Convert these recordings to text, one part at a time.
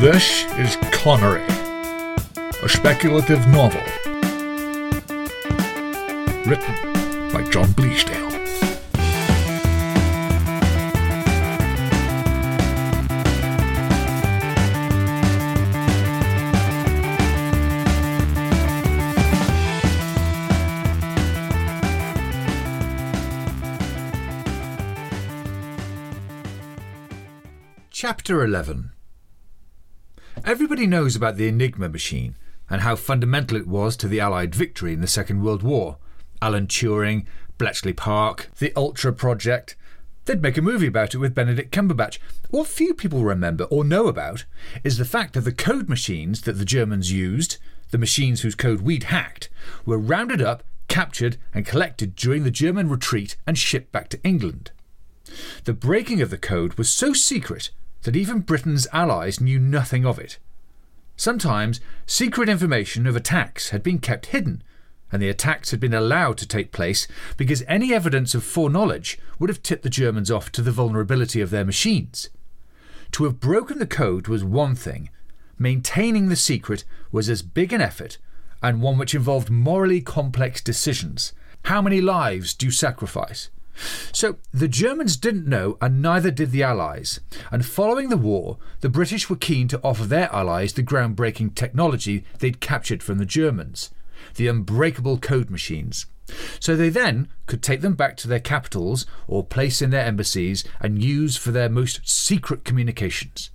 This is Connery, a speculative novel written by John Bleasdale. Chapter 11 Everybody knows about the Enigma machine and how fundamental it was to the Allied victory in the Second World War. Alan Turing, Bletchley Park, the Ultra Project. They'd make a movie about it with Benedict Cumberbatch. What few people remember or know about is the fact that the code machines that the Germans used, the machines whose code we'd hacked, were rounded up, captured, and collected during the German retreat and shipped back to England. The breaking of the code was so secret that even Britain's allies knew nothing of it. Sometimes secret information of attacks had been kept hidden, and the attacks had been allowed to take place because any evidence of foreknowledge would have tipped the Germans off to the vulnerability of their machines. To have broken the code was one thing, maintaining the secret was as big an effort, and one which involved morally complex decisions. How many lives do you sacrifice? So the Germans didn't know, and neither did the Allies. And following the war, the British were keen to offer their allies the groundbreaking technology they'd captured from the Germans the unbreakable code machines. So they then could take them back to their capitals or place in their embassies and use for their most secret communications.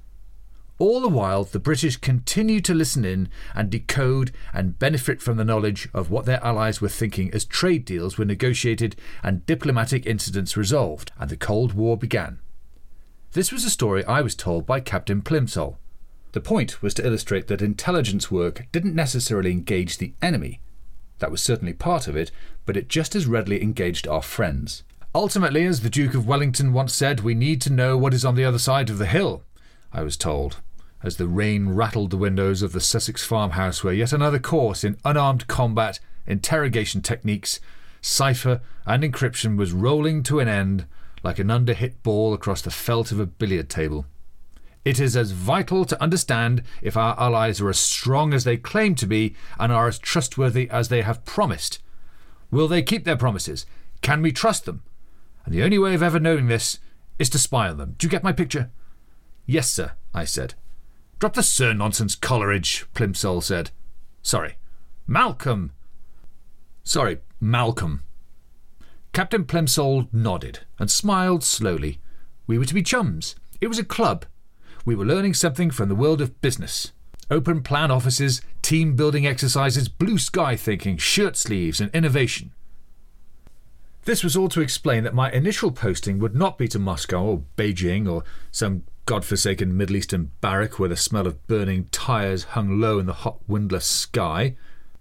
All the while, the British continued to listen in and decode and benefit from the knowledge of what their allies were thinking as trade deals were negotiated and diplomatic incidents resolved, and the Cold War began. This was a story I was told by Captain Plimsoll. The point was to illustrate that intelligence work didn't necessarily engage the enemy. That was certainly part of it, but it just as readily engaged our friends. Ultimately, as the Duke of Wellington once said, we need to know what is on the other side of the hill, I was told as the rain rattled the windows of the Sussex farmhouse where yet another course in unarmed combat, interrogation techniques, cipher, and encryption was rolling to an end like an underhit ball across the felt of a billiard table. It is as vital to understand if our allies are as strong as they claim to be and are as trustworthy as they have promised. Will they keep their promises? Can we trust them? And the only way of ever knowing this is to spy on them. Do you get my picture? Yes, sir, I said. Drop the sir nonsense, Coleridge, Plimsoll said. Sorry. Malcolm. Sorry, Malcolm. Captain Plimsoll nodded and smiled slowly. We were to be chums. It was a club. We were learning something from the world of business. Open plan offices, team building exercises, blue sky thinking, shirt sleeves, and innovation. This was all to explain that my initial posting would not be to Moscow or Beijing or some godforsaken Middle Eastern barrack where the smell of burning tyres hung low in the hot, windless sky,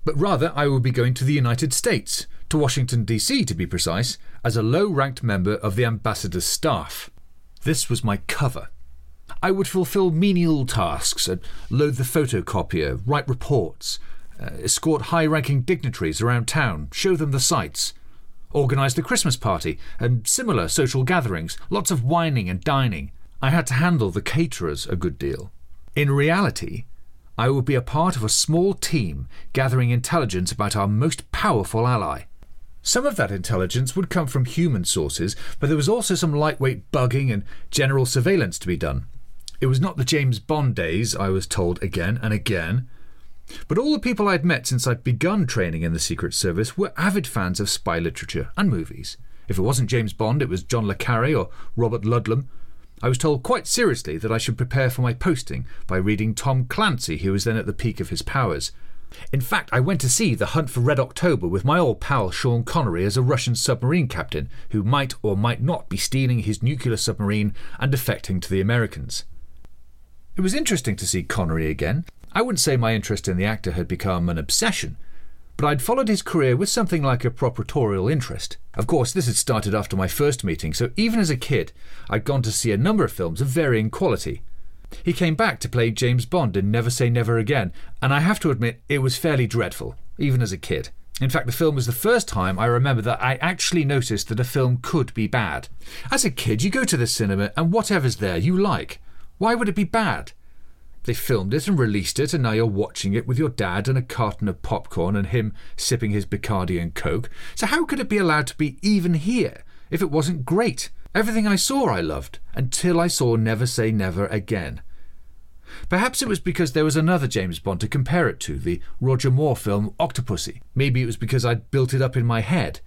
but rather I would be going to the United States, to Washington, D.C. to be precise, as a low ranked member of the ambassador's staff. This was my cover. I would fulfill menial tasks, uh, load the photocopier, write reports, uh, escort high ranking dignitaries around town, show them the sights, organise the Christmas party, and similar social gatherings, lots of wining and dining. I had to handle the caterers a good deal. In reality, I would be a part of a small team gathering intelligence about our most powerful ally. Some of that intelligence would come from human sources, but there was also some lightweight bugging and general surveillance to be done. It was not the James Bond days, I was told again and again. But all the people I'd met since I'd begun training in the Secret Service were avid fans of spy literature and movies. If it wasn't James Bond, it was John le Carre or Robert Ludlum I was told quite seriously that I should prepare for my posting by reading Tom Clancy, who was then at the peak of his powers. In fact, I went to see The Hunt for Red October with my old pal Sean Connery as a Russian submarine captain who might or might not be stealing his nuclear submarine and defecting to the Americans. It was interesting to see Connery again. I wouldn't say my interest in the actor had become an obsession, but I'd followed his career with something like a proprietorial interest. Of course, this had started after my first meeting, so even as a kid, I'd gone to see a number of films of varying quality. He came back to play James Bond in Never Say Never Again, and I have to admit it was fairly dreadful, even as a kid. In fact, the film was the first time I remember that I actually noticed that a film could be bad. As a kid, you go to the cinema and whatever's there you like. Why would it be bad? They filmed it and released it, and now you're watching it with your dad and a carton of popcorn and him sipping his Bacardi and Coke. So, how could it be allowed to be even here if it wasn't great? Everything I saw I loved, until I saw Never Say Never Again. Perhaps it was because there was another James Bond to compare it to, the Roger Moore film Octopussy. Maybe it was because I'd built it up in my head.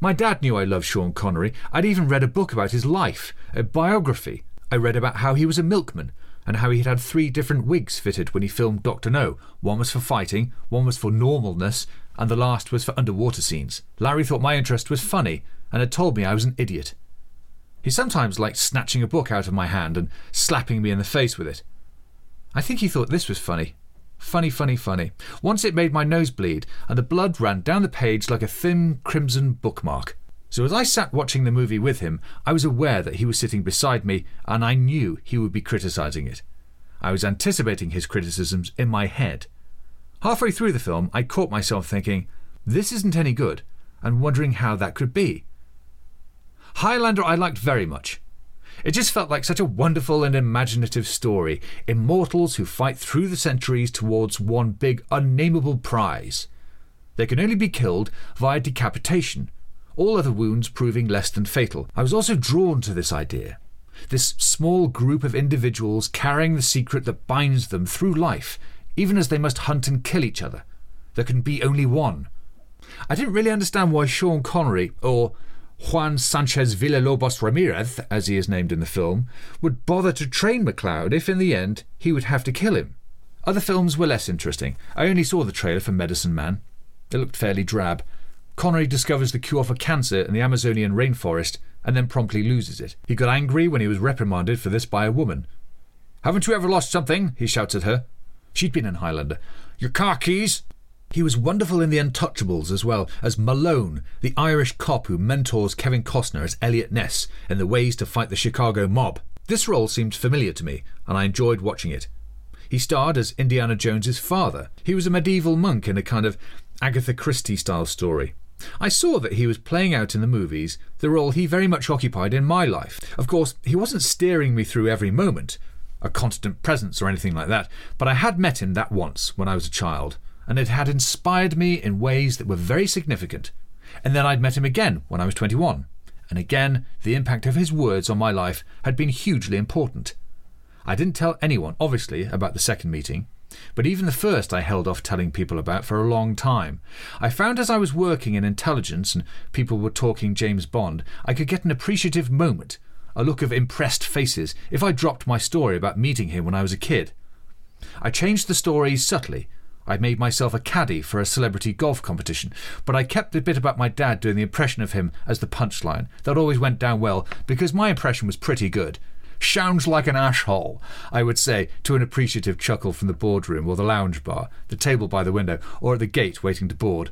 My dad knew I loved Sean Connery. I'd even read a book about his life, a biography. I read about how he was a milkman and how he had had three different wigs fitted when he filmed Dr. No. One was for fighting, one was for normalness, and the last was for underwater scenes. Larry thought my interest was funny and had told me I was an idiot. He sometimes liked snatching a book out of my hand and slapping me in the face with it. I think he thought this was funny. Funny, funny, funny. Once it made my nose bleed, and the blood ran down the page like a thin crimson bookmark. So as I sat watching the movie with him, I was aware that he was sitting beside me, and I knew he would be criticizing it. I was anticipating his criticisms in my head. Halfway through the film, I caught myself thinking, this isn't any good, and wondering how that could be. Highlander I liked very much. It just felt like such a wonderful and imaginative story. Immortals who fight through the centuries towards one big, unnameable prize. They can only be killed via decapitation, all other wounds proving less than fatal. I was also drawn to this idea. This small group of individuals carrying the secret that binds them through life, even as they must hunt and kill each other. There can be only one. I didn't really understand why Sean Connery, or Juan Sanchez Villalobos Ramirez, as he is named in the film, would bother to train MacLeod if in the end he would have to kill him. Other films were less interesting. I only saw the trailer for Medicine Man. It looked fairly drab. Connery discovers the cure for cancer in the Amazonian rainforest and then promptly loses it. He got angry when he was reprimanded for this by a woman. Haven't you ever lost something? he shouts at her. She'd been in Highlander. Your car keys? He was wonderful in The Untouchables as well as Malone, the Irish cop who mentors Kevin Costner as Eliot Ness in the ways to fight the Chicago mob. This role seemed familiar to me, and I enjoyed watching it. He starred as Indiana Jones's father. He was a medieval monk in a kind of Agatha Christie style story. I saw that he was playing out in the movies the role he very much occupied in my life. Of course, he wasn't steering me through every moment, a constant presence or anything like that, but I had met him that once when I was a child and it had inspired me in ways that were very significant. And then I'd met him again when I was 21. And again, the impact of his words on my life had been hugely important. I didn't tell anyone, obviously, about the second meeting, but even the first I held off telling people about for a long time. I found as I was working in intelligence and people were talking James Bond, I could get an appreciative moment, a look of impressed faces, if I dropped my story about meeting him when I was a kid. I changed the story subtly I made myself a caddy for a celebrity golf competition, but I kept the bit about my dad doing the impression of him as the punchline. That always went down well because my impression was pretty good. Sounds like an ashhole, I would say, to an appreciative chuckle from the boardroom or the lounge bar, the table by the window, or at the gate waiting to board.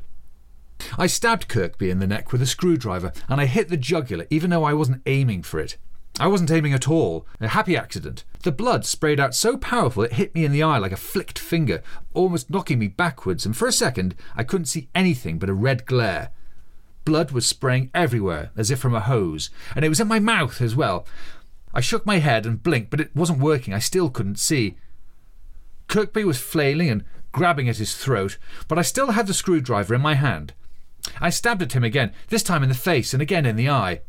I stabbed Kirkby in the neck with a screwdriver, and I hit the jugular, even though I wasn't aiming for it. I wasn't aiming at all. A happy accident. The blood sprayed out so powerful it hit me in the eye like a flicked finger, almost knocking me backwards, and for a second I couldn't see anything but a red glare. Blood was spraying everywhere, as if from a hose, and it was in my mouth as well. I shook my head and blinked, but it wasn't working. I still couldn't see. Kirkby was flailing and grabbing at his throat, but I still had the screwdriver in my hand. I stabbed at him again, this time in the face and again in the eye.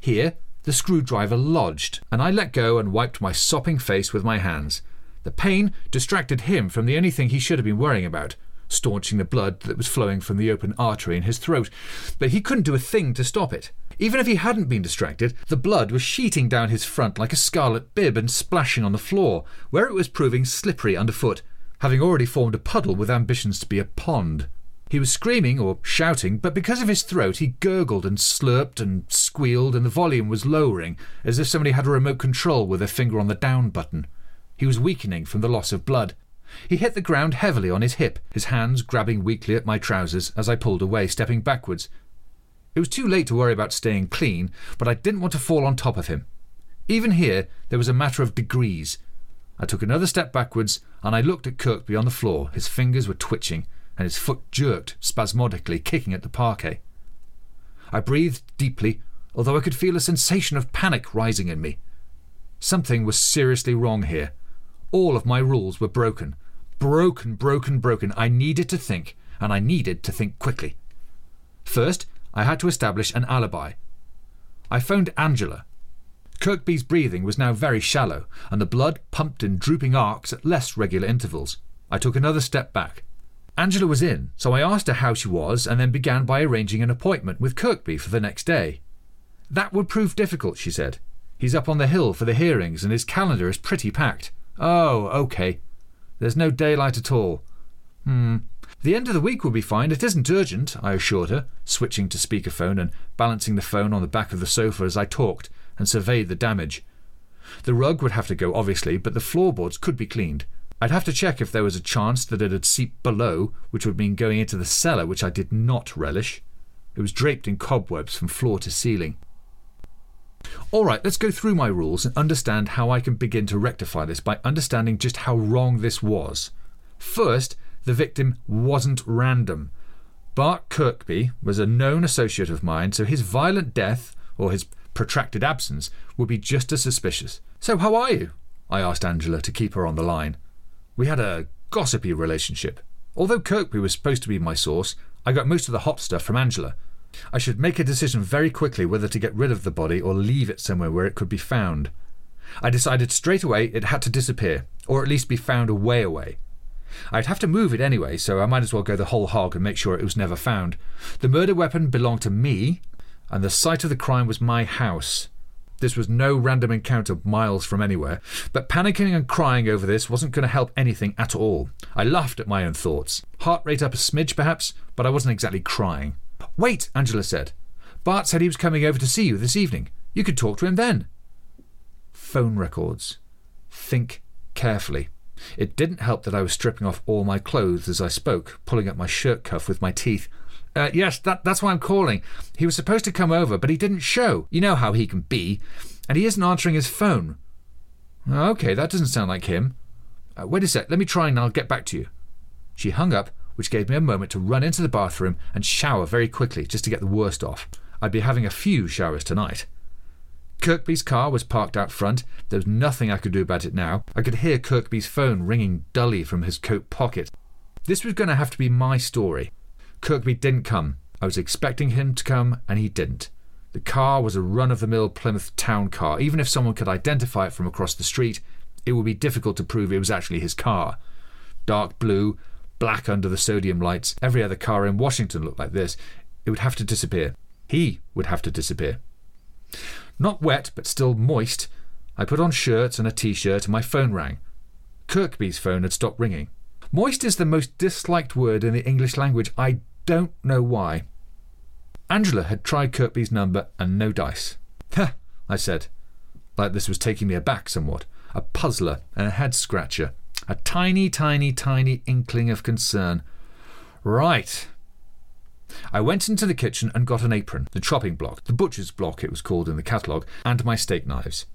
Here, the screwdriver lodged, and I let go and wiped my sopping face with my hands. The pain distracted him from the only thing he should have been worrying about staunching the blood that was flowing from the open artery in his throat. But he couldn't do a thing to stop it. Even if he hadn't been distracted, the blood was sheeting down his front like a scarlet bib and splashing on the floor, where it was proving slippery underfoot, having already formed a puddle with ambitions to be a pond. He was screaming or shouting, but because of his throat, he gurgled and slurped and squealed, and the volume was lowering, as if somebody had a remote control with their finger on the down button. He was weakening from the loss of blood. He hit the ground heavily on his hip, his hands grabbing weakly at my trousers as I pulled away, stepping backwards. It was too late to worry about staying clean, but I didn't want to fall on top of him. Even here, there was a matter of degrees. I took another step backwards, and I looked at Kirkby on the floor. His fingers were twitching and his foot jerked spasmodically, kicking at the parquet. I breathed deeply, although I could feel a sensation of panic rising in me. Something was seriously wrong here. All of my rules were broken. Broken, broken, broken. I needed to think, and I needed to think quickly. First, I had to establish an alibi. I phoned Angela. Kirkby's breathing was now very shallow, and the blood pumped in drooping arcs at less regular intervals. I took another step back. Angela was in, so I asked her how she was and then began by arranging an appointment with Kirkby for the next day. That would prove difficult, she said. He's up on the hill for the hearings and his calendar is pretty packed. Oh, okay. There's no daylight at all. Hmm. The end of the week will be fine. It isn't urgent, I assured her, switching to speakerphone and balancing the phone on the back of the sofa as I talked and surveyed the damage. The rug would have to go, obviously, but the floorboards could be cleaned. I'd have to check if there was a chance that it had seeped below, which would mean going into the cellar, which I did not relish. It was draped in cobwebs from floor to ceiling. All right, let's go through my rules and understand how I can begin to rectify this by understanding just how wrong this was. First, the victim wasn't random. Bart Kirkby was a known associate of mine, so his violent death, or his protracted absence, would be just as suspicious. So, how are you? I asked Angela to keep her on the line. We had a gossipy relationship. Although Kirkby was supposed to be my source, I got most of the hot stuff from Angela. I should make a decision very quickly whether to get rid of the body or leave it somewhere where it could be found. I decided straight away it had to disappear, or at least be found a way away. I'd have to move it anyway, so I might as well go the whole hog and make sure it was never found. The murder weapon belonged to me, and the site of the crime was my house. This was no random encounter miles from anywhere, but panicking and crying over this wasn't going to help anything at all. I laughed at my own thoughts. Heart rate up a smidge, perhaps, but I wasn't exactly crying. Wait, Angela said. Bart said he was coming over to see you this evening. You could talk to him then. Phone records. Think carefully. It didn't help that I was stripping off all my clothes as I spoke, pulling up my shirt cuff with my teeth. Uh, yes, that, that's why I'm calling. He was supposed to come over, but he didn't show. You know how he can be. And he isn't answering his phone. Okay, that doesn't sound like him. Uh, wait a sec, let me try and I'll get back to you. She hung up, which gave me a moment to run into the bathroom and shower very quickly just to get the worst off. I'd be having a few showers tonight. Kirkby's car was parked out front. There was nothing I could do about it now. I could hear Kirkby's phone ringing dully from his coat pocket. This was going to have to be my story. Kirkby didn't come. I was expecting him to come, and he didn't. The car was a run of the mill Plymouth town car. Even if someone could identify it from across the street, it would be difficult to prove it was actually his car. Dark blue, black under the sodium lights. Every other car in Washington looked like this. It would have to disappear. He would have to disappear. Not wet, but still moist, I put on shirts and a t shirt and my phone rang. Kirkby's phone had stopped ringing. Moist is the most disliked word in the English language. I don't know why. Angela had tried Kirkby's number and no dice. Ha! I said, like this was taking me aback somewhat. A puzzler and a head scratcher. A tiny, tiny, tiny inkling of concern. Right, I went into the kitchen and got an apron, the chopping block, the butcher's block it was called in the catalogue, and my steak knives.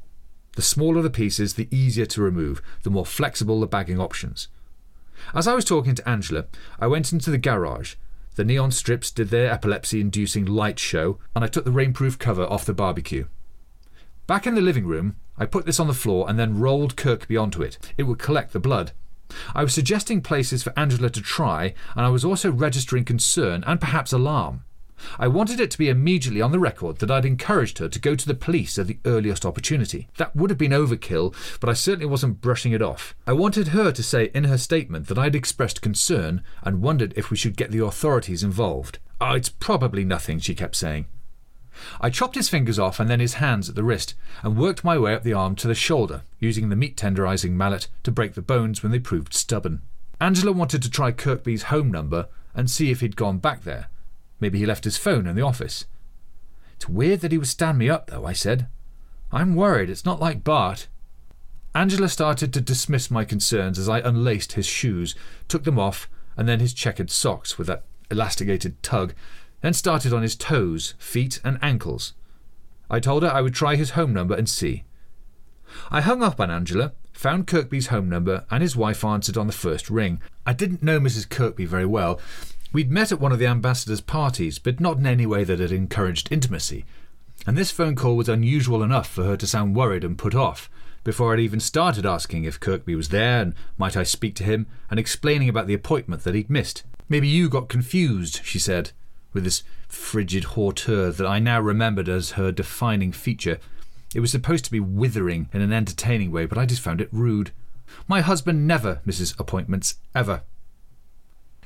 The smaller the pieces, the easier to remove, the more flexible the bagging options. As I was talking to Angela, I went into the garage. The neon strips did their epilepsy inducing light show, and I took the rainproof cover off the barbecue. Back in the living room, I put this on the floor and then rolled Kirkby onto it. It would collect the blood. I was suggesting places for Angela to try, and I was also registering concern and perhaps alarm. I wanted it to be immediately on the record that I'd encouraged her to go to the police at the earliest opportunity. That would have been overkill, but I certainly wasn't brushing it off. I wanted her to say in her statement that I'd expressed concern and wondered if we should get the authorities involved. Oh, it's probably nothing, she kept saying. I chopped his fingers off and then his hands at the wrist, and worked my way up the arm to the shoulder, using the meat tenderizing mallet to break the bones when they proved stubborn. Angela wanted to try Kirkby's home number and see if he'd gone back there. Maybe he left his phone in the office. It's weird that he would stand me up, though, I said. I'm worried. It's not like Bart. Angela started to dismiss my concerns as I unlaced his shoes, took them off, and then his checkered socks with that elasticated tug, then started on his toes, feet, and ankles. I told her I would try his home number and see. I hung up on Angela, found Kirkby's home number, and his wife answered on the first ring. I didn't know Mrs. Kirkby very well. We'd met at one of the ambassador's parties, but not in any way that had encouraged intimacy. And this phone call was unusual enough for her to sound worried and put off. before I'd even started asking if Kirkby was there and might I speak to him and explaining about the appointment that he'd missed. Maybe you got confused, she said, with this frigid hauteur that I now remembered as her defining feature. It was supposed to be withering in an entertaining way, but I just found it rude. My husband never misses appointments, ever.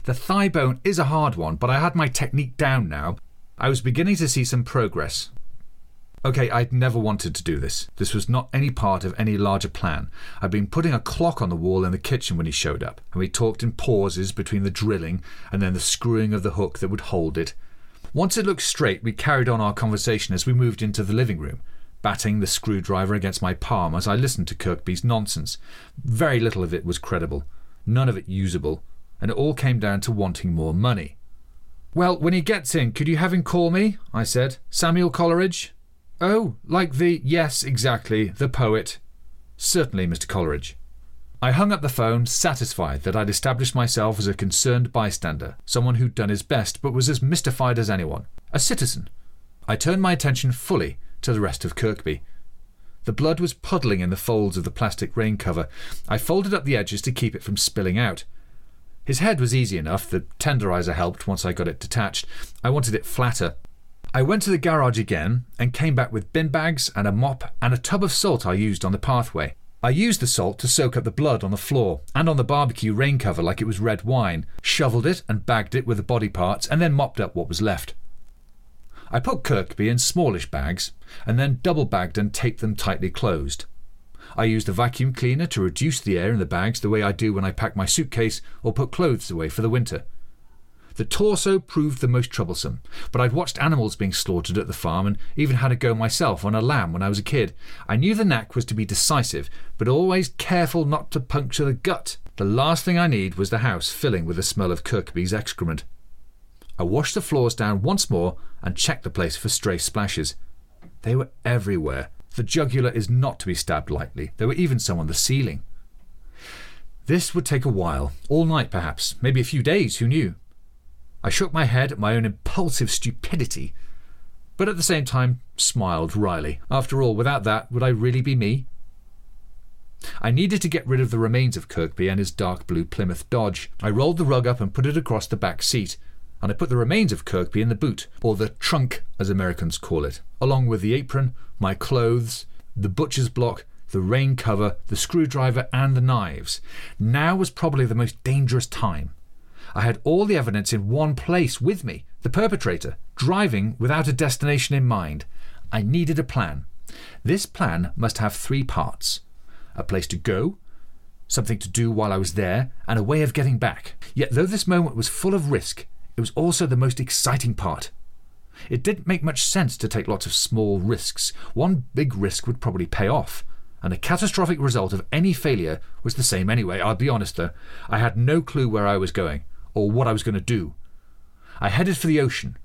The thigh bone is a hard one, but I had my technique down now. I was beginning to see some progress. Okay, I'd never wanted to do this. This was not any part of any larger plan. I'd been putting a clock on the wall in the kitchen when he showed up, and we talked in pauses between the drilling and then the screwing of the hook that would hold it. Once it looked straight, we carried on our conversation as we moved into the living room, batting the screwdriver against my palm as I listened to Kirkby's nonsense. Very little of it was credible, none of it usable, and it all came down to wanting more money. Well, when he gets in, could you have him call me? I said. Samuel Coleridge? Oh, like the. Yes, exactly, the poet. Certainly, Mr. Coleridge. I hung up the phone, satisfied that I'd established myself as a concerned bystander, someone who'd done his best but was as mystified as anyone, a citizen. I turned my attention fully to the rest of Kirkby. The blood was puddling in the folds of the plastic rain cover. I folded up the edges to keep it from spilling out. His head was easy enough, the tenderizer helped once I got it detached. I wanted it flatter, I went to the garage again and came back with bin bags and a mop and a tub of salt I used on the pathway. I used the salt to soak up the blood on the floor and on the barbecue rain cover like it was red wine, shoveled it and bagged it with the body parts, and then mopped up what was left. I put Kirkby in smallish bags and then double bagged and taped them tightly closed. I used a vacuum cleaner to reduce the air in the bags the way I do when I pack my suitcase or put clothes away for the winter. The torso proved the most troublesome, but I'd watched animals being slaughtered at the farm and even had a go myself on a lamb when I was a kid. I knew the knack was to be decisive, but always careful not to puncture the gut. The last thing I need was the house filling with the smell of Kirkby's excrement. I washed the floors down once more and checked the place for stray splashes. They were everywhere. The jugular is not to be stabbed lightly. There were even some on the ceiling. This would take a while, all night perhaps, maybe a few days, who knew? I shook my head at my own impulsive stupidity, but at the same time smiled wryly. After all, without that, would I really be me? I needed to get rid of the remains of Kirkby and his dark blue Plymouth Dodge. I rolled the rug up and put it across the back seat, and I put the remains of Kirkby in the boot, or the trunk as Americans call it, along with the apron, my clothes, the butcher's block, the rain cover, the screwdriver, and the knives. Now was probably the most dangerous time. I had all the evidence in one place with me the perpetrator, driving without a destination in mind. I needed a plan. This plan must have three parts a place to go, something to do while I was there, and a way of getting back. Yet, though this moment was full of risk, it was also the most exciting part. It didn't make much sense to take lots of small risks. One big risk would probably pay off, and the catastrophic result of any failure was the same anyway. I'll be honest though, I had no clue where I was going or what I was going to do. I headed for the ocean.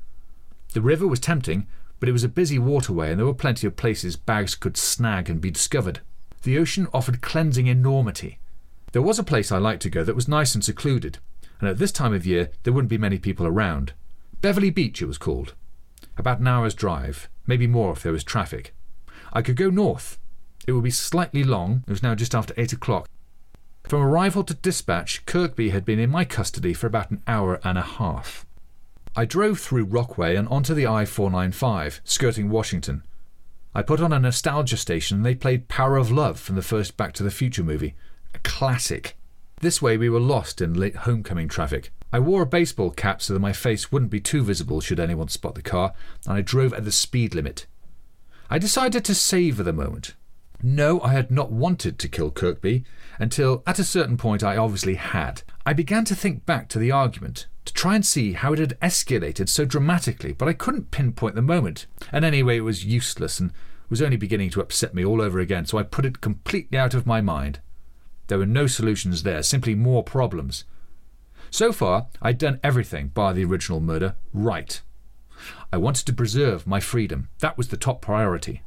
The river was tempting, but it was a busy waterway and there were plenty of places bags could snag and be discovered. The ocean offered cleansing enormity. There was a place I liked to go that was nice and secluded, and at this time of year there wouldn't be many people around. Beverly Beach, it was called. About an hour's drive, maybe more if there was traffic. I could go north. It would be slightly long, it was now just after eight o'clock, from arrival to dispatch, Kirkby had been in my custody for about an hour and a half. I drove through Rockway and onto the I 495, skirting Washington. I put on a nostalgia station and they played Power of Love from the first Back to the Future movie. A classic. This way we were lost in late homecoming traffic. I wore a baseball cap so that my face wouldn't be too visible should anyone spot the car, and I drove at the speed limit. I decided to savour the moment. No, I had not wanted to kill Kirkby, until at a certain point I obviously had. I began to think back to the argument, to try and see how it had escalated so dramatically, but I couldn't pinpoint the moment. And anyway, it was useless and was only beginning to upset me all over again, so I put it completely out of my mind. There were no solutions there, simply more problems. So far, I'd done everything, bar the original murder, right. I wanted to preserve my freedom. That was the top priority.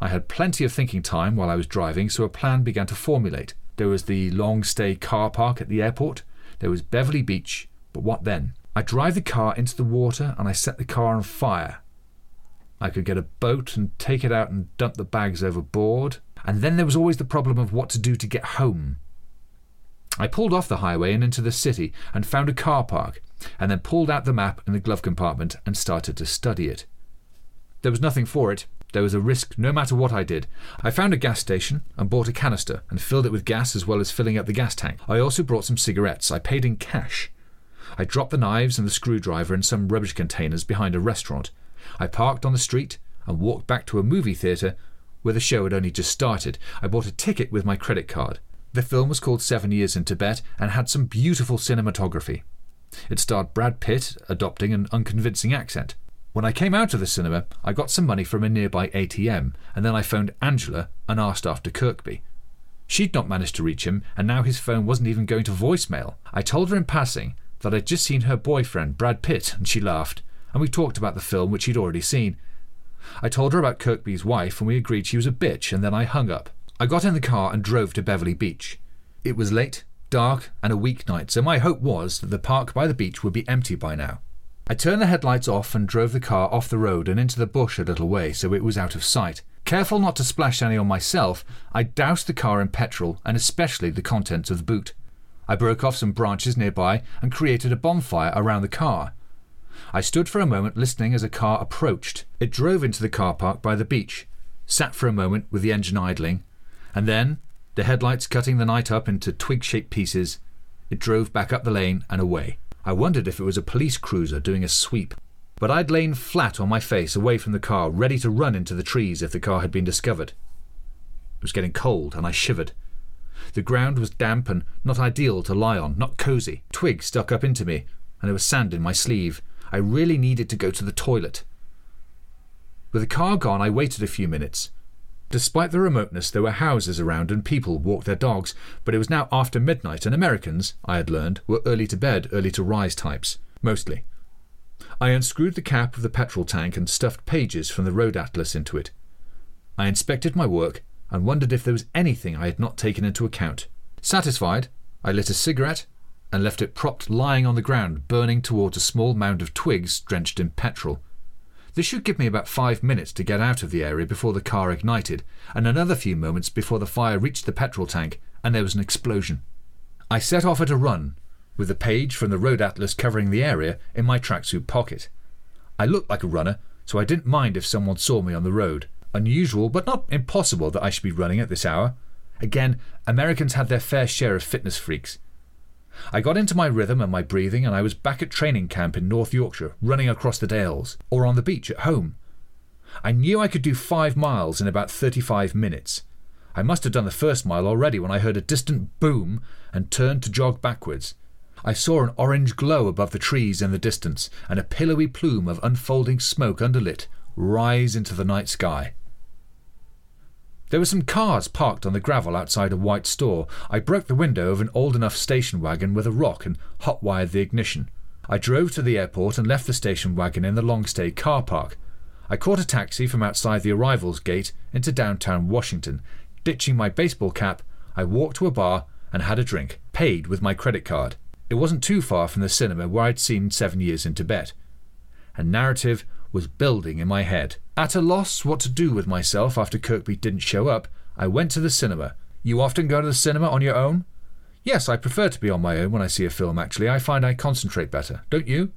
I had plenty of thinking time while I was driving, so a plan began to formulate. There was the long stay car park at the airport. There was Beverly Beach. But what then? I drive the car into the water and I set the car on fire. I could get a boat and take it out and dump the bags overboard. And then there was always the problem of what to do to get home. I pulled off the highway and into the city and found a car park, and then pulled out the map in the glove compartment and started to study it. There was nothing for it. There was a risk no matter what I did. I found a gas station and bought a canister and filled it with gas as well as filling up the gas tank. I also brought some cigarettes. I paid in cash. I dropped the knives and the screwdriver in some rubbish containers behind a restaurant. I parked on the street and walked back to a movie theatre where the show had only just started. I bought a ticket with my credit card. The film was called Seven Years in Tibet and had some beautiful cinematography. It starred Brad Pitt adopting an unconvincing accent. When I came out of the cinema, I got some money from a nearby ATM, and then I phoned Angela and asked after Kirkby. She'd not managed to reach him, and now his phone wasn't even going to voicemail. I told her in passing that I'd just seen her boyfriend, Brad Pitt, and she laughed, and we talked about the film which she'd already seen. I told her about Kirkby's wife, and we agreed she was a bitch, and then I hung up. I got in the car and drove to Beverly Beach. It was late, dark, and a weeknight, so my hope was that the park by the beach would be empty by now. I turned the headlights off and drove the car off the road and into the bush a little way so it was out of sight. Careful not to splash any on myself, I doused the car in petrol and especially the contents of the boot. I broke off some branches nearby and created a bonfire around the car. I stood for a moment listening as a car approached. It drove into the car park by the beach, sat for a moment with the engine idling, and then, the headlights cutting the night up into twig shaped pieces, it drove back up the lane and away. I wondered if it was a police cruiser doing a sweep. But I'd lain flat on my face away from the car, ready to run into the trees if the car had been discovered. It was getting cold, and I shivered. The ground was damp and not ideal to lie on, not cosy. Twigs stuck up into me, and there was sand in my sleeve. I really needed to go to the toilet. With the car gone, I waited a few minutes. Despite the remoteness, there were houses around and people walked their dogs, but it was now after midnight, and Americans, I had learned, were early to bed, early to rise types. Mostly. I unscrewed the cap of the petrol tank and stuffed pages from the road atlas into it. I inspected my work and wondered if there was anything I had not taken into account. Satisfied, I lit a cigarette and left it propped lying on the ground, burning towards a small mound of twigs drenched in petrol. This should give me about five minutes to get out of the area before the car ignited, and another few moments before the fire reached the petrol tank and there was an explosion. I set off at a run, with the page from the road atlas covering the area in my tracksuit pocket. I looked like a runner, so I didn't mind if someone saw me on the road. Unusual, but not impossible that I should be running at this hour. Again, Americans had their fair share of fitness freaks, I got into my rhythm and my breathing, and I was back at training camp in North Yorkshire, running across the dales, or on the beach at home. I knew I could do five miles in about 35 minutes. I must have done the first mile already when I heard a distant boom and turned to jog backwards. I saw an orange glow above the trees in the distance, and a pillowy plume of unfolding smoke underlit rise into the night sky. There were some cars parked on the gravel outside a white store. I broke the window of an old enough station wagon with a rock and hot wired the ignition. I drove to the airport and left the station wagon in the long stay car park. I caught a taxi from outside the arrivals gate into downtown Washington. Ditching my baseball cap, I walked to a bar and had a drink, paid with my credit card. It wasn't too far from the cinema where I'd seen Seven Years in Tibet. A narrative was building in my head. At a loss what to do with myself after Kirkby didn't show up, I went to the cinema. You often go to the cinema on your own? Yes, I prefer to be on my own when I see a film, actually. I find I concentrate better. Don't you?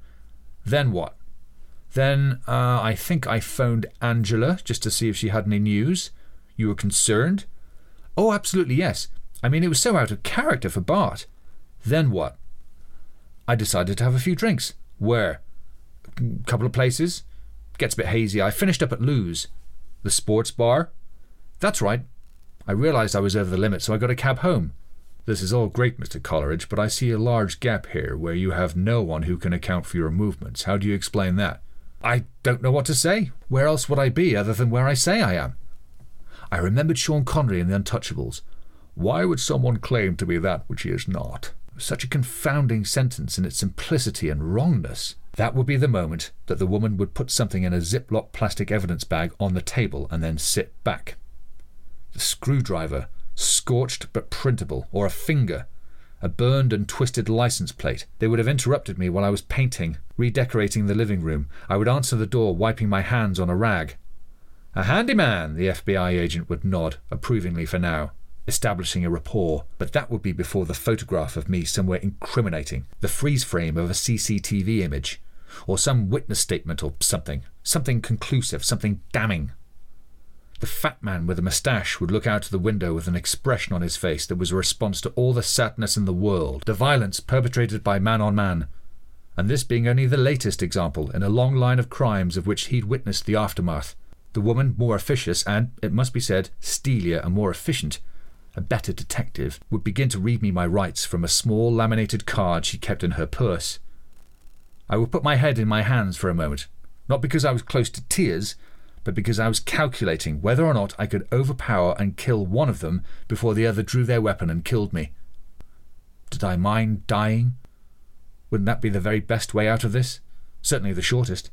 Then what? Then uh, I think I phoned Angela just to see if she had any news. You were concerned? Oh, absolutely, yes. I mean, it was so out of character for Bart. Then what? I decided to have a few drinks. Where? A couple of places. Gets a bit hazy. I finished up at Lou's. The sports bar? That's right. I realised I was over the limit, so I got a cab home. This is all great, Mr. Coleridge, but I see a large gap here where you have no one who can account for your movements. How do you explain that? I don't know what to say. Where else would I be other than where I say I am? I remembered Sean Connery in The Untouchables. Why would someone claim to be that which he is not? Such a confounding sentence in its simplicity and wrongness. That would be the moment that the woman would put something in a Ziploc plastic evidence bag on the table and then sit back. The screwdriver, scorched but printable, or a finger, a burned and twisted license plate. They would have interrupted me while I was painting, redecorating the living room. I would answer the door, wiping my hands on a rag. A handyman, the FBI agent would nod approvingly for now, establishing a rapport, but that would be before the photograph of me somewhere incriminating, the freeze frame of a CCTV image, or some witness statement or something, something conclusive, something damning. The fat man with the moustache would look out of the window with an expression on his face that was a response to all the sadness in the world, the violence perpetrated by man on man, and this being only the latest example in a long line of crimes of which he'd witnessed the aftermath. The woman, more officious and, it must be said, steelier and more efficient, a better detective, would begin to read me my rights from a small laminated card she kept in her purse. I would put my head in my hands for a moment, not because I was close to tears, but because I was calculating whether or not I could overpower and kill one of them before the other drew their weapon and killed me. Did I mind dying? Wouldn't that be the very best way out of this? Certainly the shortest.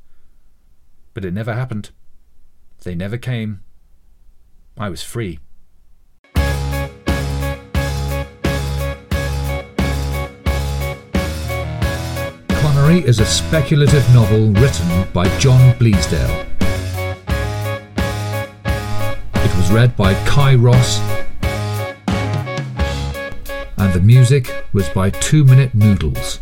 But it never happened. They never came. I was free. Connery is a speculative novel written by John Bleasdale. It was read by Cai Ross, and the music was by Two Minute Noodles.